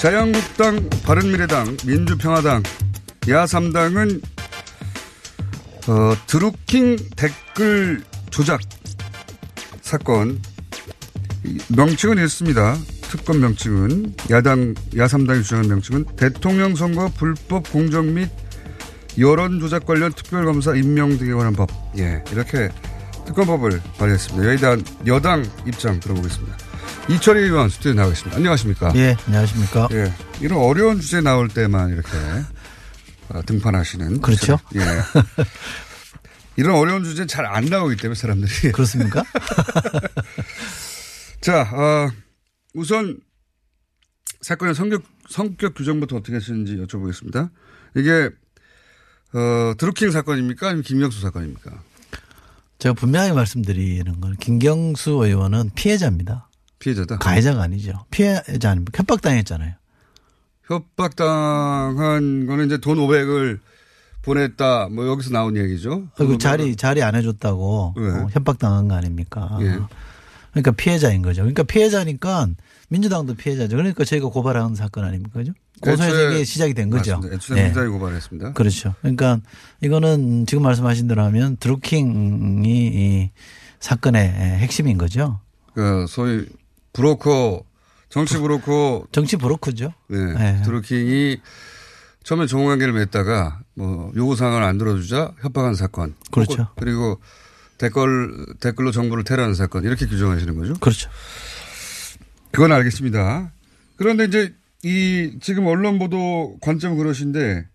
자유한국당, 바른미래당, 민주평화당, 야3당은 어, 드루킹 댓글 조작 사건 명칭은 있습니다. 특검 명칭은 야당 야3당이 주장한 명칭은 대통령 선거 불법 공정 및 여론 조작 관련 특별검사 임명 등에 관한 법. 예, 이렇게 특검법을 발의했습니다. 여당 여당 입장 들어보겠습니다. 이철희 의원 스튜디오 나와 있습니다. 안녕하십니까? 예, 안녕하십니까? 예, 이런 어려운 주제 나올 때만 이렇게 어, 등판하시는 그렇죠. 예. 이런 어려운 주제 잘안 나오기 때문에 사람들이 그렇습니까? 자, 어, 우선 사건의 성격 성격 규정부터 어떻게 하시는지 여쭤보겠습니다. 이게 어, 드루킹 사건입니까? 아니면 김경수 사건입니까? 제가 분명히 말씀드리는 건 김경수 의원은 피해자입니다. 피해자다. 가해자가 아니죠. 피해자 아닙니까? 협박당했잖아요. 협박당한 거는 이제 돈 500을 보냈다. 뭐 여기서 나온 얘기죠. 그 자리 자리 안 해줬다고 네. 어, 협박당한 거 아닙니까? 예. 그러니까 피해자인 거죠. 그러니까 피해자니까 민주당도 피해자죠. 그러니까 저희가 고발한 사건 아닙니까? 그죠? 고소해서 이게 시작이 된 거죠. 맞습니다. 애초에 예. 민주당이 고발했습니다. 그렇죠. 그러니까 이거는 지금 말씀하신 대로 하면 드루킹이 이 사건의 핵심인 거죠. 그 소위 브로커 정치 브로커 정치 브로커죠. 네. 네. 드루킹이 처음에 좋은 관계를 맺다가 뭐 요구 사항을 안 들어주자 협박한 사건. 그렇죠. 그리고 댓글, 댓글로 정보를 테러하는 사건. 이렇게 규정하시는 거죠? 그렇죠. 그건 알겠습니다. 그런데 이제 이 지금 언론 보도 관점 그러신데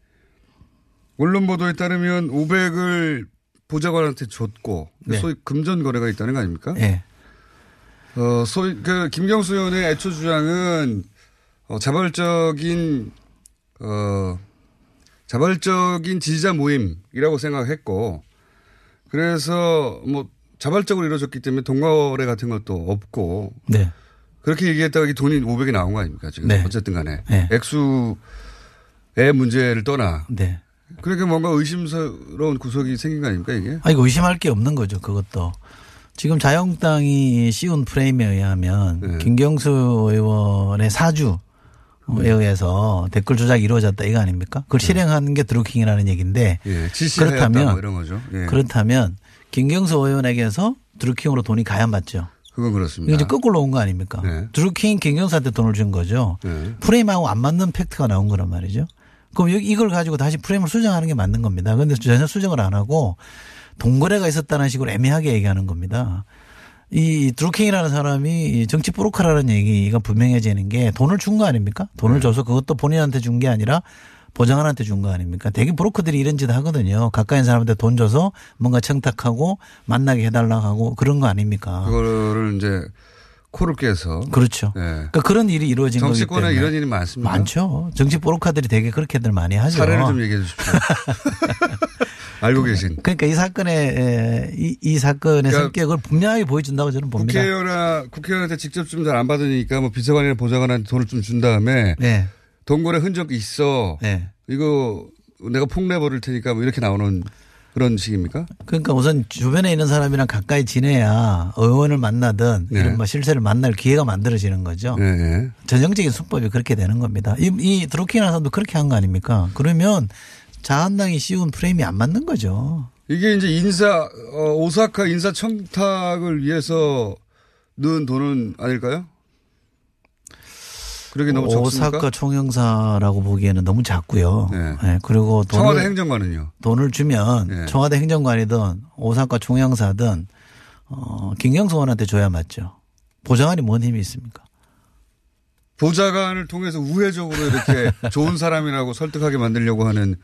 언론 보도에 따르면 500을 보좌관한테 줬고 네. 소위 금전 거래가 있다는 거 아닙니까? 예. 어, 소위 그 김경수 의원의 애초 주장은 어, 자발적인 어, 자발적인 지지자 모임이라고 생각했고 그래서 뭐 자발적으로 이루어졌기 때문에 동거래 같은 것도 없고 네. 그렇게 얘기했다가 이 돈이 500이 나온 거 아닙니까 지금 네. 어쨌든 간에 네. 액수의 문제를 떠나 네. 그러니까 뭔가 의심스러운 구석이 생긴 거 아닙니까 이게? 아, 이거 의심할 게 없는 거죠, 그것도. 지금 자유한국당이 씌운 프레임에 의하면 네. 김경수 의원의 사주 에 의해서 댓글 조작이 이루어졌다 이거 아닙니까? 그걸 실행하는 게 드루킹이라는 얘기인데 예, 뭐 그렇다면 거죠. 예. 그렇다면 김경수 의원에게서 드루킹으로 돈이 가야 맞죠. 그건 그렇습니다. 이제 거꾸로 온 거 아닙니까? 네. 드루킹 김경수한테 돈을 준 거죠. 네. 프레임하고 안 맞는 팩트가 나온 거란 말이죠. 그럼 여기 이걸 가지고 다시 프레임을 수정하는 게 맞는 겁니다. 그런데 전혀 수정을 안 하고 동거래가 있었다는 식으로 애매하게 얘기하는 겁니다. 이 드루킹이라는 사람이 이 정치 브로커라는 얘기가 분명해지는 게 돈을 준 거 아닙니까? 돈을 줘서 그것도 본인한테 준 게 아니라 보장한한테 준 거 아닙니까? 대개 브로커들이 이런 짓 하거든요. 가까이 있는 사람한테 돈 줘서 뭔가 청탁하고 만나게 해달라고 하고 그런 거 아닙니까? 그거를 이제 코를 깨서 그렇죠. 예. 그러니까 그런 일이 이루어진 거기 정치권에 때문에 이런 일이 많습니다. 많죠. 정치 브로커들이 되게 그렇게들 많이 하죠. 사례를 좀 얘기해 주십시오. 알고 계신. 그러니까 이 사건의 에, 이, 이 사건의 그러니까 성격을 분명하게 보여준다고 저는 봅니다. 국회의원이나 국회의원한테 직접 좀 잘 안 받으니까 뭐 비서관이나 보좌관한테 돈을 좀 준 다음에 네. 동거래 흔적이 있어. 네. 이거 내가 폭내 버릴 테니까 뭐 이렇게 나오는 그런 식입니까? 그러니까 우선 주변에 있는 사람이랑 가까이 지내야 의원을 만나든 네. 이런 뭐 실세를 만날 기회가 만들어지는 거죠. 네, 네. 전형적인 수법이 그렇게 되는 겁니다. 이, 이 드루킹이라는 사람도 그렇게 한 거 아닙니까? 그러면 자한당이 씌운 프레임이 안 맞는 거죠. 이게 이제 인사 어, 오사카 인사 청탁을 위해서 넣은 돈은 아닐까요? 그러게 너무 적습니까? 오사카 총영사라고 보기에는 너무 작고요. 네. 네, 그리고 돈을 청와대 행정관은요. 돈을 주면 네. 청와대 행정관이든 오사카 총영사든 어, 김경수 의원한테 줘야 맞죠. 보좌관이 뭔 힘이 있습니까? 보좌관을 통해서 우회적으로 이렇게 좋은 사람이라고 설득하게 만들려고 하는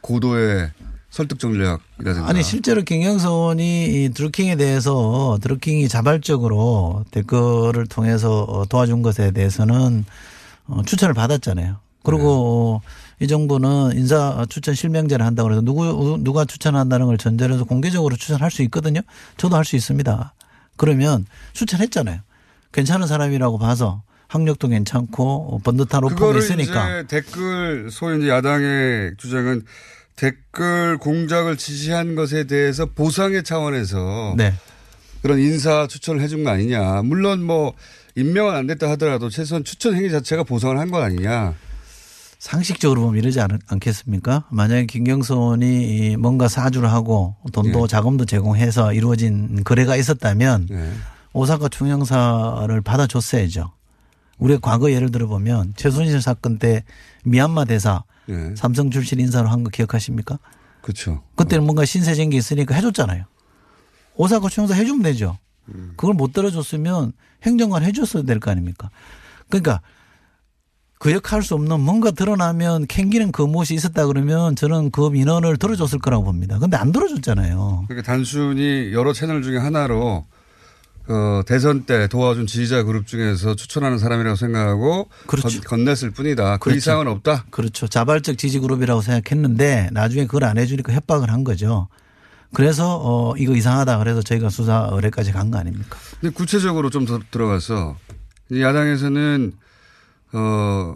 고도의 설득 전략이라든가. 아니 실제로 의원이 이 드루킹에 대해서 드루킹이 자발적으로 댓글을 통해서 어, 도와준 것에 대해서는 어, 추천을 받았잖아요. 그리고 네. 이 정부는 인사 추천 실명제를 한다고 해서 누구 누가 추천한다는 걸 전제로 해서 공개적으로 추천할 수 있거든요. 저도 할 수 있습니다. 그러면 추천했잖아요. 괜찮은 사람이라고 봐서 학력도 괜찮고 번듯한 오퍼가 그거를 있으니까 이제 댓글 소위 이제 야당의 주장은 댓글 공작을 지시한 것에 대해서 보상의 차원에서 네. 그런 인사 추천을 해준 거 아니냐. 물론 뭐 임명은 안 됐다 하더라도 최소한 추천 행위 자체가 보상을 한 거 아니냐. 상식적으로 보면 이러지 않, 않겠습니까? 만약에 김경수 의원이 뭔가 사주를 하고 돈도 예. 자금도 제공해서 이루어진 거래가 있었다면 네. 오사카 총영사를 받아줬어야죠. 우리가 과거 예를 들어보면 최순실 사건 때 미얀마 대사 네. 삼성 출신 인사로 한 거 기억하십니까? 그렇죠. 그때는 뭔가 신세진 게 있으니까 해줬잖아요. 오사카 총영사 해주면 되죠. 그걸 못 들어줬으면 행정관 해줬어야 될 거 아닙니까? 그러니까 거역할 수 없는 뭔가 드러나면 캥기는 그 무엇이 있었다 그러면 저는 그 민원을 들어줬을 거라고 봅니다. 근데 안 들어줬잖아요. 그러니까 단순히 여러 채널 중에 하나로 어, 대선 때 도와준 지지자 그룹 중에서 추천하는 사람이라고 생각하고 그렇죠. 건, 냈을 뿐이다. 그 그렇죠. 이상은 없다. 그렇죠. 자발적 지지 그룹이라고 생각했는데 나중에 그걸 안 해주니까 협박을 한 거죠. 그래서 어 이거 이상하다 그래서 저희가 수사 의뢰까지 간 거 아닙니까? 근데 구체적으로 좀 더 들어가서 이 야당에서는 어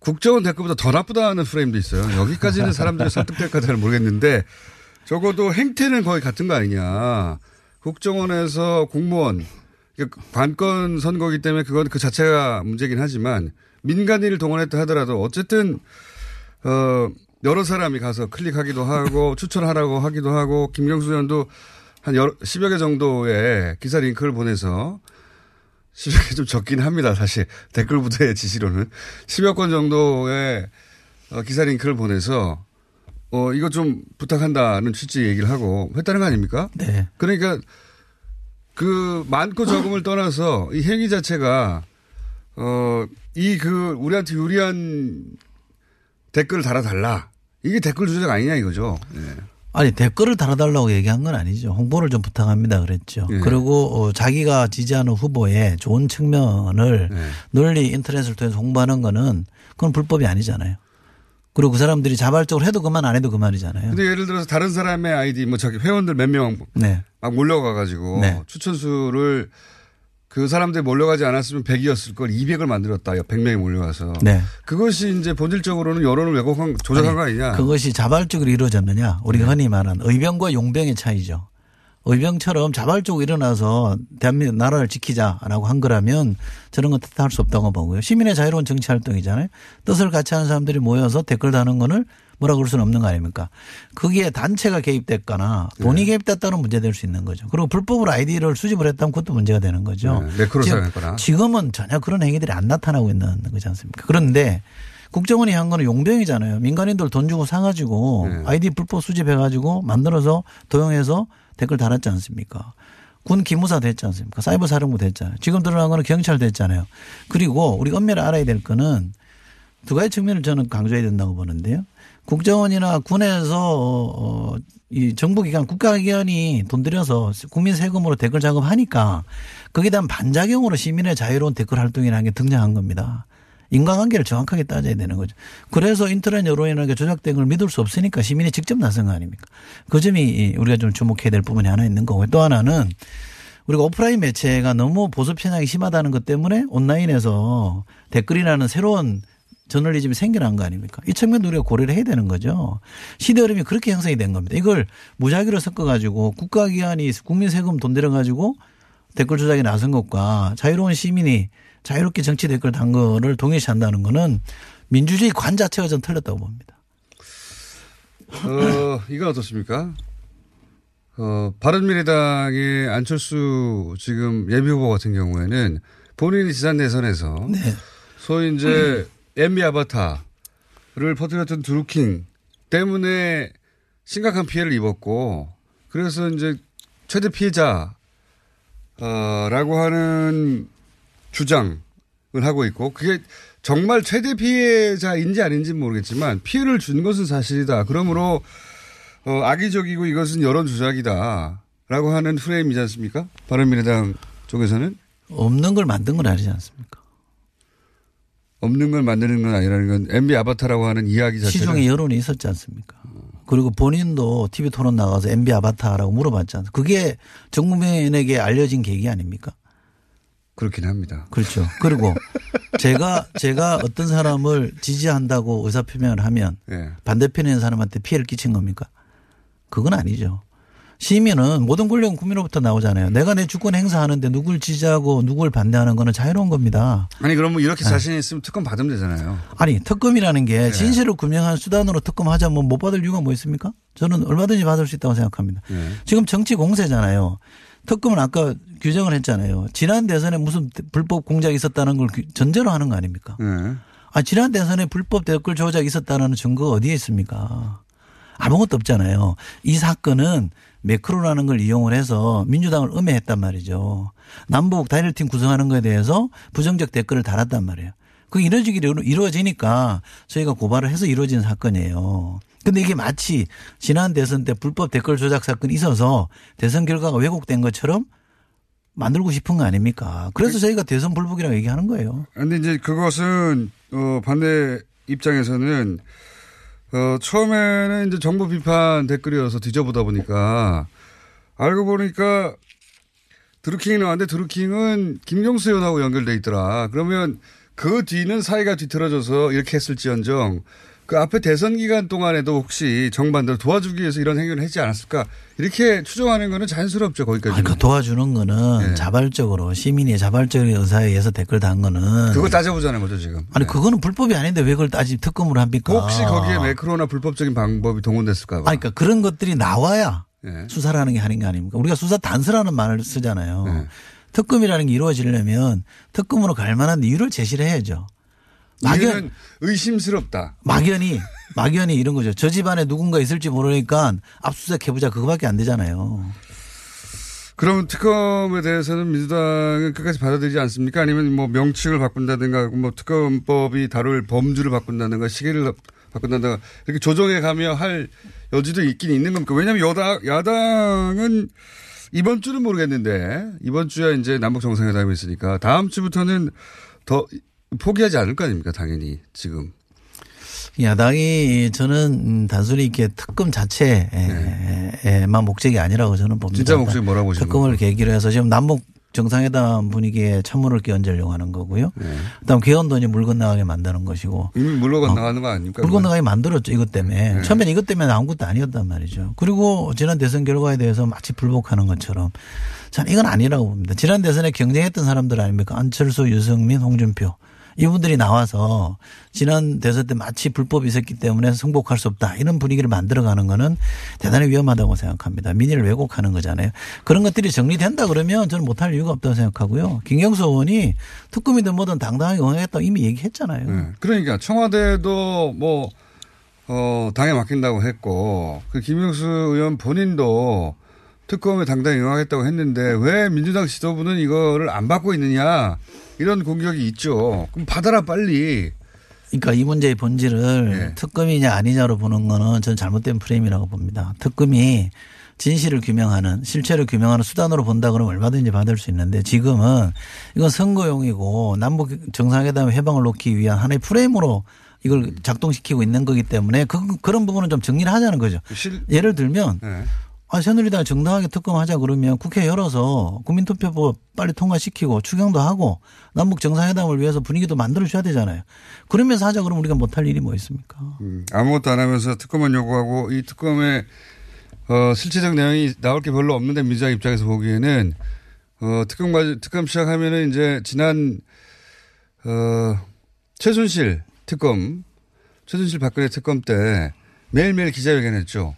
국정원 댓글보다 더 나쁘다는 프레임도 있어요. 여기까지는 사람들이 설득될까 잘 모르겠는데 적어도 행태는 거의 같은 거 아니냐. 국정원에서 공무원 이게 관건 선거기 때문에 그건 그 자체가 문제긴 하지만 민간인을 동원했다 하더라도 어쨌든 어 여러 사람이 가서 클릭하기도 하고 추천하라고 하기도 하고 김경수 의원도 한 여러, 10여 개 정도의 기사 링크를 보내서 10여 개 좀 적긴 합니다. 사실 댓글 부대의 지시로는 10여 건 정도의 어, 기사 링크를 보내서 어, 이거 좀 부탁한다는 취지 얘기를 하고 했다는 거 아닙니까? 네. 그러니까 그 많고 적음을 떠나서 이 행위 자체가 어, 이 그 우리한테 유리한 댓글을 달아달라. 이게 댓글 조작 아니냐 이거죠. 예. 아니 댓글을 달아달라고 얘기한 건 아니죠. 홍보를 좀 부탁합니다 그랬죠. 예. 그리고 어, 자기가 지지하는 후보의 좋은 측면을 예. 널리 인터넷을 통해서 홍보하는 거는 그건 불법이 아니잖아요. 그리고 그 사람들이 자발적으로 해도 그만 안 해도 그만이잖아요. 근데 예를 들어서 다른 사람의 아이디 뭐 자기 회원들 몇 명막 네. 몰려가 가지고 네. 추천수를 그 사람들이 몰려가지 않았으면 100이었을 걸 200을 만들었다. 100명이 몰려가서. 네. 그것이 이제 본질적으로는 여론을 왜곡한 조작한 아니, 거 아니냐. 그것이 자발적으로 이루어졌느냐? 네. 우리가 흔히 말하는 의병과 용병의 차이죠. 의병처럼 자발적으로 일어나서 대한민국 나라를 지키자라고 한 거라면 저런 건 탓할 수 없다고 보고요. 시민의 자유로운 정치 활동이잖아요. 뜻을 같이 하는 사람들이 모여서 댓글 다는 거를 뭐라 그럴 수는 없는 거 아닙니까? 거기에 단체가 개입됐거나 돈이 개입됐다는 문제 될 수 있는 거죠. 그리고 불법으로 아이디를 수집을 했다면 그것도 문제가 되는 거죠. 네, 매크로 지금- 사용했거나. 지금 은 전혀 그런 행위들이 안 나타나고 있는 거지 않습니까? 그런데 국정원이 한 거는 용병이잖아요. 민간인들 돈 주고 사가지고 네. 아이디 불법 수집해가지고 만들어서 도용해서 댓글 달았지 않습니까? 군 기무사 됐지 않습니까? 사이버 사령부 됐잖아요. 지금 드러난 거는 경찰 됐잖아요. 그리고 우리 엄밀히 알아야 될 거는 두 가지 측면을 저는 강조해야 된다고 보는데요. 국정원이나 군에서 어, 이 정부기관, 국가기관이 돈 들여서 국민 세금으로 댓글 작업하니까 거기에 대한 반작용으로 시민의 자유로운 댓글 활동이라는 게 등장한 겁니다. 인과관계를 정확하게 따져야 되는 거죠. 그래서 인터넷 여론이라는 게 조작된 걸 믿을 수 없으니까 시민이 직접 나선 거 아닙니까? 그 점이 우리가 좀 주목해야 될 부분이 하나 있는 거고요. 또 하나는 우리가 오프라인 매체가 너무 보수 편향이 심하다는 것 때문에 온라인에서 댓글이라는 새로운 저널리즘이 생겨난 거 아닙니까? 이 측면도 우리가 고려를 해야 되는 거죠. 시대 흐름이 그렇게 형성이 된 겁니다. 이걸 무작위로 섞어가지고 국가기관이 국민 세금 돈 들여가지고 댓글 조작에 나선 것과 자유로운 시민이 자유롭게 정치 댓글 단 거를 동일시한다는 거는 민주주의 관 자체가 좀 틀렸다고 봅니다. 어, 이건 어떻습니까? 어, 바른미래당의 안철수 지금 예비후보 같은 경우에는 본인이 지난 대선에서 네. 소위 이제 MB 아바타를 퍼뜨렸던 드루킹 때문에 심각한 피해를 입었고 그래서 이제 최대 피해자 어, 라고 하는 주장을 하고 있고 그게 정말 최대 피해자인지 아닌지 는 모르겠지만 피해를 준 것은 사실이다. 그러므로 어, 악의적이고 이것은 여론 조작이다. 라고 하는 프레임이지 않습니까? 바른미래당 쪽에서는 없는 걸 만든 건 아니지 않습니까? 없는 걸 만드는 건 아니라는 건 MB 아바타라고 하는 이야기 자체는 시중에 여론이 있었지 않습니까? 그리고 본인도 TV 토론 나가서 MB 아바타라고 물어봤지 않습니까? 그게 전 국민에게 알려진 계기 아닙니까? 그렇긴 합니다. 그렇죠. 그리고 제가 제가 어떤 사람을 지지한다고 의사 표명을 하면 예. 반대편에 있는 사람한테 피해를 끼친 겁니까? 그건 아니죠. 시민은 모든 권력은 국민으로부터 나오잖아요. 내가 내 주권 행사하는데 누굴 지지하고 누굴 반대하는 거는 자유로운 겁니다. 아니 그럼 뭐 이렇게 네. 자신 있으면 특검 받으면 되잖아요. 아니 특검이라는 게 네. 진실을 규명하는 수단으로 특검하자면 못 받을 이유가 뭐 있습니까? 저는 얼마든지 받을 수 있다고 생각합니다. 네. 지금 정치 공세잖아요. 특검은 아까 규정을 했잖아요. 지난 대선에 무슨 불법 공작이 있었다는 걸 규- 전제로 하는 거 아닙니까? 네. 아, 지난 대선에 불법 댓글 조작이 있었다는 증거가 어디에 있습니까? 아무것도 없잖아요. 이 사건은 매크로라는 걸 이용을 해서 민주당을 음해했단 말이죠. 남북 단일팀 구성하는 거에 대해서 부정적 댓글을 달았단 말이에요. 그 이루어지기 이루어지니까 저희가 고발을 해서 이루어진 사건이에요. 근데 이게 마치 지난 대선 때 불법 댓글 조작 사건이 있어서 대선 결과가 왜곡된 것처럼 만들고 싶은 거 아닙니까? 그래서 저희가 대선 불복이라고 얘기하는 거예요. 근데 이제 그것은 어 반대 입장에서는 어 처음에는 이제 정부 비판 댓글이어서 뒤져보다 보니까 알고 보니까 드루킹이 나왔는데 드루킹은 김경수 의원하고 연결돼 있더라. 그러면 그 뒤는 사이가 뒤틀어져서 이렇게 했을지언정 그 앞에 대선 기간 동안에도 혹시 정반대로 도와주기 위해서 이런 행위를 했지 않았을까 이렇게 추정하는 거는 자연스럽죠 거기까지. 아니, 그 도와주는 거는 자발적으로 시민이 자발적인 의사에 의해서 댓글 단 거는 그거 따져보자는 거죠 지금. 아니 그거는 불법이 아닌데 왜 그걸 따지 특검으로 합니까? 혹시 거기에 매크로나 불법적인 방법이 동원됐을까 봐. 아니, 그러니까 그런 것들이 나와야 예. 수사를 하는 게 하는 게 아닙니까? 우리가 수사 단서라는 말을 쓰잖아요. 네. 특검이라는 게 이루어지려면 특검으로 갈 만한 이유를 제시를 해야죠. 막연 의심스럽다. 막연히 막연히 이런 거죠. 저 집안에 누군가 있을지 모르니까 압수수색 해보자 그거밖에 안 되잖아요. 그럼 특검에 대해서는 민주당은 끝까지 받아들이지 않습니까? 아니면 뭐 명칭을 바꾼다든가 뭐 특검법이 다룰 범주를 바꾼다든가 시기를 바꾼다든가 이렇게 조정해 가며 할 여지도 있긴 있는 겁니까? 왜냐하면 여당 야당은 이번 주는 모르겠는데 이번 주에 이제 남북 정상회담이 있으니까 다음 주부터는 더 포기하지 않을 거 아닙니까? 당연히 지금. 야당이 저는 음, 단순히 이렇게 특검 자체에만 목적이 아니라고 저는 봅니다. 진짜 목적이 뭐라고 보시는 특검을 계기로 해서 지금 남북 정상회담 분위기에 찬물을 끼얹으려고 하는 거고요. 그다음 개헌돈이 물 건너가게 만드는 것이고. 이미 물 건너가는 거 아닙니까? 물 건너가게 만들었죠. 이것 때문에. 네. 처음엔 이것 때문에 아무것도 아니었단 말이죠. 그리고 지난 대선 결과에 대해서 마치 불복하는 것처럼 저는 이건 아니라고 봅니다. 지난 대선에 경쟁했던 사람들 아닙니까? 안철수, 유승민, 홍준표. 이분들이 나와서 지난 대선 때 마치 불법이 있었기 때문에 승복할 수 없다. 이런 분위기를 만들어가는 거는 대단히 위험하다고 생각합니다. 민의를 왜곡하는 거잖아요. 그런 것들이 정리된다 그러면 저는 못할 이유가 없다고 생각하고요. 김경수 의원이 특검이든 뭐든 당당하게 응하겠다고 이미 얘기했잖아요. 네. 그러니까 청와대도 뭐, 어, 당에 맡긴다고 했고, 그 김영수 의원 본인도 특검에 당당히 응하겠다고 했는데 왜 민주당 지도부는 이거를 안 받고 있느냐 이런 공격이 있죠. 그럼 받아라 빨리. 그러니까 이 문제의 본질을 네. 특검이냐 아니냐로 보는 거는 전 잘못된 프레임이라고 봅니다. 특검이 진실을 규명하는 실체를 규명하는 수단으로 본다 그러면 얼마든지 받을 수 있는데 지금은 이건 선거용이고 남북 정상회담 해방을 놓기 위한 하나의 프레임으로 이걸 작동시키고 있는 거기 때문에 그, 그런 부분은 좀 정리를 하자는 거죠. 예를 들면 네. 아, 새누리당 정당하게 특검하자 그러면 국회 열어서 국민투표법 빨리 통과시키고 추경도 하고 남북 정상회담을 위해서 분위기도 만들어줘야 되잖아요. 그러면서 하자 그러면 우리가 못할 일이 뭐 있습니까? 음, 아무것도 안 하면서 특검만 요구하고 이 특검에 어, 실체적 내용이 나올 게 별로 없는데 민주당 입장에서 보기에는 어, 특검 가 특검 시작하면은 이제 지난 어, 최순실 특검 최순실 박근혜 특검 때 매일매일 기자회견했죠.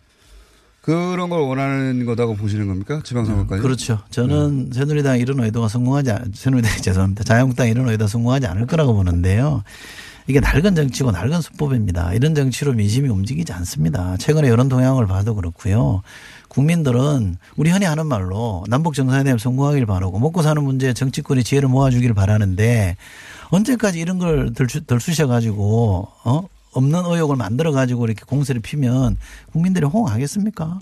그런 걸 원하는 거다고 보시는 겁니까? 지방선거까지? 그렇죠. 저는 새누리당 이런 의도가 성공하지 않, 새누리당 죄송합니다. 자유한국당 이런 의도 성공하지 않을 거라고 보는데요. 이게 낡은 정치고 낡은 수법입니다. 이런 정치로 민심이 움직이지 않습니다. 최근에 여론 동향을 봐도 그렇고요. 국민들은 우리 흔히 하는 말로 남북 정상회담 성공하길 바라고 먹고 사는 문제에 정치권이 지혜를 모아주길 바라는데 언제까지 이런 걸 덜쑤셔 가지고 어 없는 의혹을 만들어 가지고 이렇게 공세를 피면 국민들이 호응하겠습니까?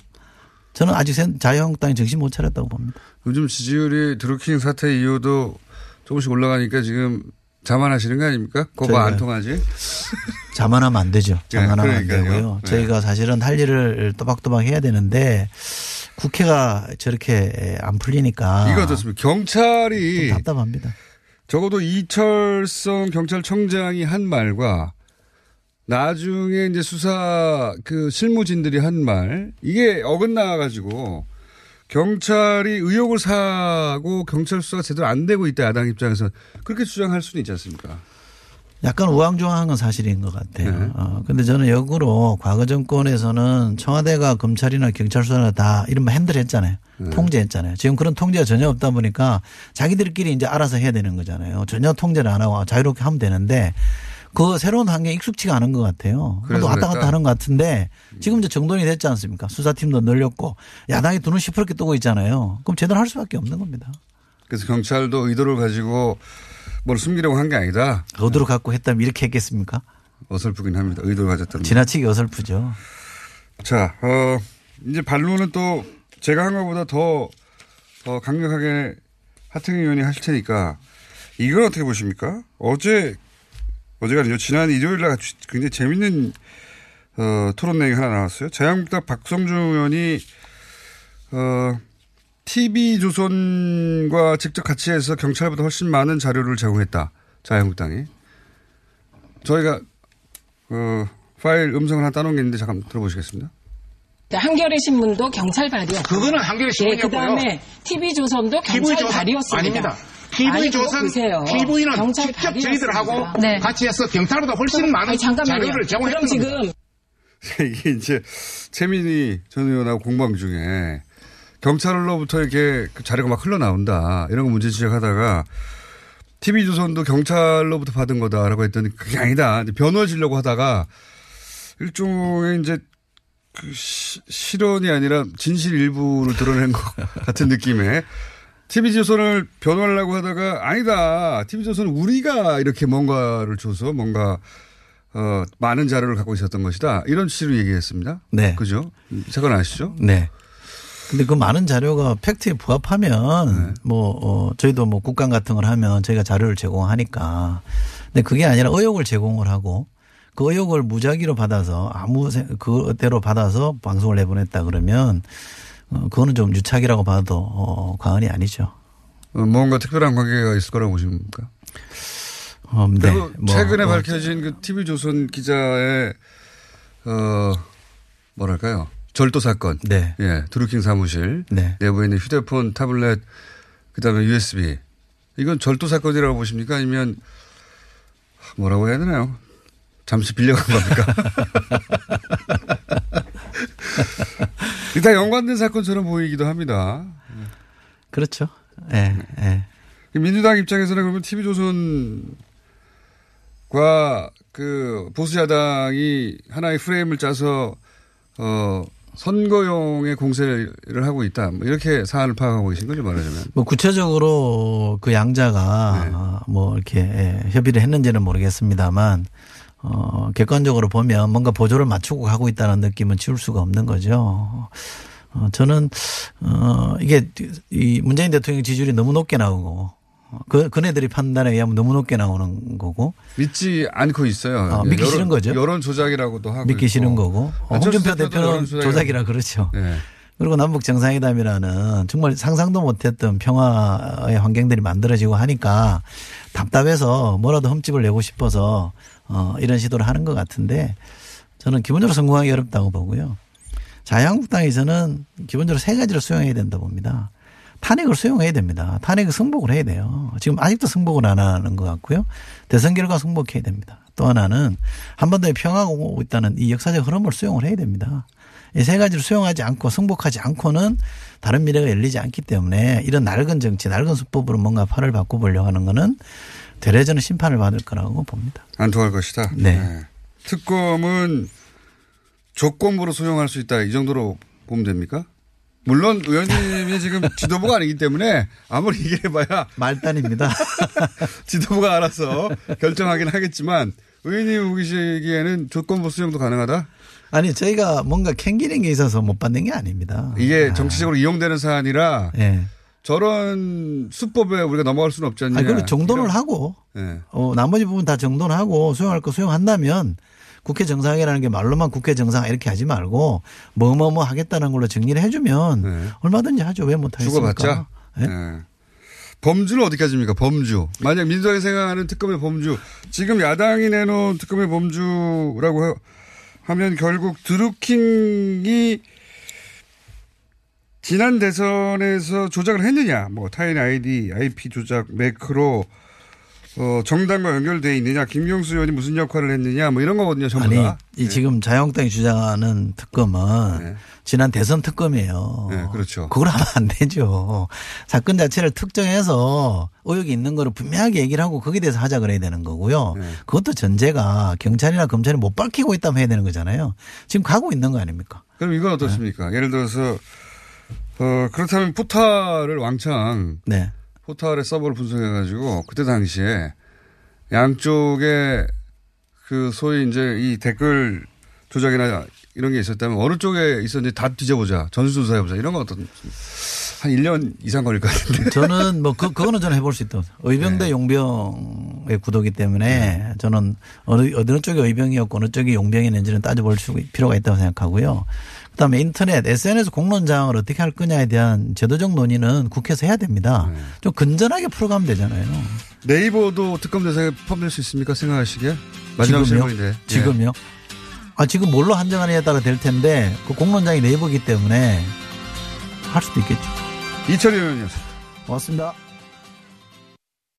저는 아직 자유한국당이 정신 못 차렸다고 봅니다. 요즘 지지율이 드루킹 사태 이후도 조금씩 올라가니까 지금 자만하시는 거 아닙니까? 그거 안 통하지? 자만하면 안 되죠. 자만하면 안 그러니까요. 되고요. 네. 저희가 사실은 할 일을 또박또박 해야 되는데 국회가 저렇게 안 풀리니까 이거 어떻습니까? 경찰이 좀 답답합니다. 적어도 이철성 경찰청장이 한 말과 나중에 이제 수사 그 실무진들이 한 말 이게 어긋나 가지고 경찰이 의혹을 사고 경찰 수사가 제대로 안 되고 있다 야당 입장에서 그렇게 주장할 수는 있지 않습니까? 약간 우왕좌왕한 건 사실인 것 같아요. 네. 어, 근데 저는 역으로 과거 정권에서는 청와대가 검찰이나 경찰 수사나 다 이른바 핸들했잖아요. 네. 통제했잖아요. 지금 그런 통제가 전혀 없다 보니까 자기들끼리 이제 알아서 해야 되는 거잖아요. 전혀 통제를 안 하고 자유롭게 하면 되는데 그 새로운 환경에 익숙치가 않은 것 같아요. 또 왔다 갔다 그럴까? 하는 것 같은데 지금 이제 정돈이 됐지 않습니까? 수사팀도 늘렸고 야당이 눈을 시퍼렇게 뜨고 있잖아요. 그럼 제대로 할 수밖에 없는 겁니다. 그래서 경찰도 의도를 가지고 뭘 숨기려고 한 게 아니다. 의도를 갖고 했다면 이렇게 했겠습니까? 어설프긴 합니다. 의도를 가졌다는. 지나치게 어설프죠. 자, 어, 이제 반론은 또 제가 한 것보다 더, 더 강력하게 하태경 의원이 하실 테니까 이걸 어떻게 보십니까? 어제, 어제가 아니죠. 지난 일요일 날 굉장히 재밌는 어, 토론 내용이 하나 나왔어요. 자유한국당 박성준 의원이 어, TV조선과 직접 같이 해서 경찰보다 훨씬 많은 자료를 제공했다. 자유한국당이. 저희가 어, 파일 음성을 하나 따놓은 게 있는데 잠깐 들어보시겠습니다. 한겨레 신문도 경찰 발이었고 그거는 한겨레 신문이었고요. 그다음에 TV 조선도 경찰 TV 조선 발이었습니다. 아닙니다. TV 조선, TV는 경찰 직접 발이었습니다. 저희들하고 네. 같이 해서 경찰보다 훨씬 그럼- 많은 아니, 잠깐만요. 자료를 제공했던 지금. 이게 이제 최민희 전 의원하고 공방 중에 경찰로부터 이렇게 그 자료가 막 흘러나온다 이런 거 문제 지적하다가 TV조선도 경찰로부터 받은 거다라고 했더니 그게 아니다. 변호해주려고 하다가 일종의 이제 그 시, 실언이 아니라 진실 일부를 드러낸 것 같은 느낌의 TV조선을 변호하려고 하다가 아니다. TV조선은 우리가 이렇게 뭔가를 줘서 뭔가 어, 많은 자료를 갖고 있었던 것이다. 이런 취지로 얘기했습니다. 네. 그죠? 사건 아시죠? 네. 근데 그 많은 자료가 팩트에 부합하면 네. 뭐 어, 저희도 뭐 국감 같은 걸 하면 저희가 자료를 제공하니까 근데 그게 아니라 의혹을 제공을 하고 그 의혹을 무작위로 받아서 아무 생- 그대로 받아서 방송을 내보냈다 그러면 어, 그거는 좀 유착이라고 봐도 어, 과언이 아니죠. 어, 뭔가 특별한 관계가 있을 거라고 보십니까? 어, 네. 뭐, 최근에 어, 밝혀진 그 TV조선 기자의 어 뭐랄까요 절도 사건. 네. 예, 드루킹 사무실 네. 내부에 있는 휴대폰, 타블렛, 그다음에 USB. 이건 절도 사건이라고 보십니까? 아니면 뭐라고 해야 되나요? 잠시 빌려간 겁니까? 일단 연관된 사건처럼 보이기도 합니다. 그렇죠. 예, 예. 민주당 입장에서는 그러면 TV조선과 그 보수야당이 하나의 프레임을 짜서 어 선거용의 공세를 하고 있다. 뭐 이렇게 사안을 파악하고 계신 거죠, 말하자면. 뭐 구체적으로 그 양자가 네. 어, 뭐 이렇게 예, 협의를 했는지는 모르겠습니다만 어 객관적으로 보면 뭔가 보조를 맞추고 가고 있다는 느낌은 지울 수가 없는 거죠. 어 저는 어 이게 이 문재인 대통령 지지율이 너무 높게 나오고 그 그네들이 판단에 의하면 너무 높게 나오는 거고 믿지 않고 있어요. 어, 믿기 여론- 싫은 거죠. 여론 조작이라고 하고 믿기 있고. 싫은 거고 어, 안철수 홍준표 대표는 조작이라 그러죠. 네. 그리고 남북 정상회담이라는 정말 상상도 못했던 평화의 환경들이 만들어지고 하니까 답답해서 뭐라도 흠집을 내고 싶어서 어 이런 시도를 하는 것 같은데 저는 기본적으로 성공하기 어렵다고 보고요. 자유한국당에서는 기본적으로 세 가지를 수용해야 된다 봅니다. 탄핵을 수용해야 됩니다. 탄핵을 승복을 해야 돼요. 지금 아직도 승복을 안 하는 것 같고요. 대선 결과 승복해야 됩니다. 또 하나는 한번더 평화가 오고 있다는 이 역사적 흐름을 수용을 해야 됩니다. 이 세 가지를 수용하지 않고 승복하지 않고는 다른 미래가 열리지 않기 때문에 이런 낡은 정치, 낡은 수법으로 뭔가 팔을 바꿔보려고 하는 거는 저는 심판을 받을 거라고 봅니다. 안 통할 것이다. 네. 특검은 조건부로 수용할 수 있다. 이 정도로 보면 됩니까? 물론 의원님이 지금 지도부가 아니기 때문에 아무리 얘기해봐야 말단입니다. 지도부가 알아서 결정하긴 하겠지만 의원님 보시기에는 조건부 수용도 가능하다? 아니 저희가 뭔가 캥기는 게 있어서 못 받는 게 아닙니다. 이게 정치적으로 이용되는 사안이라 예. 저런 수법에 우리가 넘어갈 수는 없지 않냐. 아니, 그리고 정돈을 하고 예. 어, 나머지 부분 다 정돈하고 수용할 거 수용한다면 국회 정상이라는 게 말로만 국회 정상 이렇게 하지 말고 뭐뭐뭐 하겠다는 걸로 정리를 해주면 얼마든지 하죠. 왜 못하겠습니까? 주고받자. 네. 범주는 어디까지 입니까? 범주. 만약 민주당이 생각하는 특검의 범주. 지금 야당이 내놓은 특검의 범주라고 하- 하면 결국 드루킹이 지난 대선에서 조작을 했느냐. 뭐 타인 아이디, IP 조작, 매크로, 어, 정당과 연결돼 있느냐. 김경수 의원이 무슨 역할을 했느냐. 뭐 이런 거거든요. 전부 아니, 다. 이 지금 자유한국당이 주장하는 특검은 지난 대선 특검이에요. 네, 그렇죠. 그걸 하면 안 되죠. 사건 자체를 특정해서 의혹이 있는 거를 분명하게 얘기를 하고 거기에 대해서 하자 그래야 되는 거고요. 네. 그것도 전제가 경찰이나 검찰이 못 밝히고 있다면 해야 되는 거잖아요. 지금 가고 있는 거 아닙니까? 그럼 이건 어떻습니까? 예를 들어서 어 그렇다면 포탈을 왕창 네. 포탈의 서버를 분석해가지고 그때 당시에 양쪽에 그 소위 이제 이 댓글 조작이나 이런 게 있었다면 어느 쪽에 있었는지 다 뒤져보자 전수조사해보자 이런 건 어떻습니까? 한 1년 이상 걸릴 것 같은데. 저는 뭐 그, 그거는 저는 해볼 수 있다. 의병 대 용병의 구도기 때문에 저는 어느, 어느 쪽이 의병이었고 어느 쪽이 용병이었는지는 따져볼 수- 필요가 있다고 생각하고요. 그 다음에 인터넷, SNS 공론 장을 어떻게 할 거냐에 대한 제도적 논의는 국회에서 해야 됩니다. 좀 건전하게 풀어가면 되잖아요. 네이버도 특검 대상에 포함될 수 있습니까? 생각하시기에? 마지막 지금요? 질문인데. 예. 지금요? 아, 지금 뭘로 한정하느냐에 따라 될 텐데 그 공론장이 네이버기 때문에 할 수도 있겠죠. 이철희 의원이었습니다. 고맙습니다.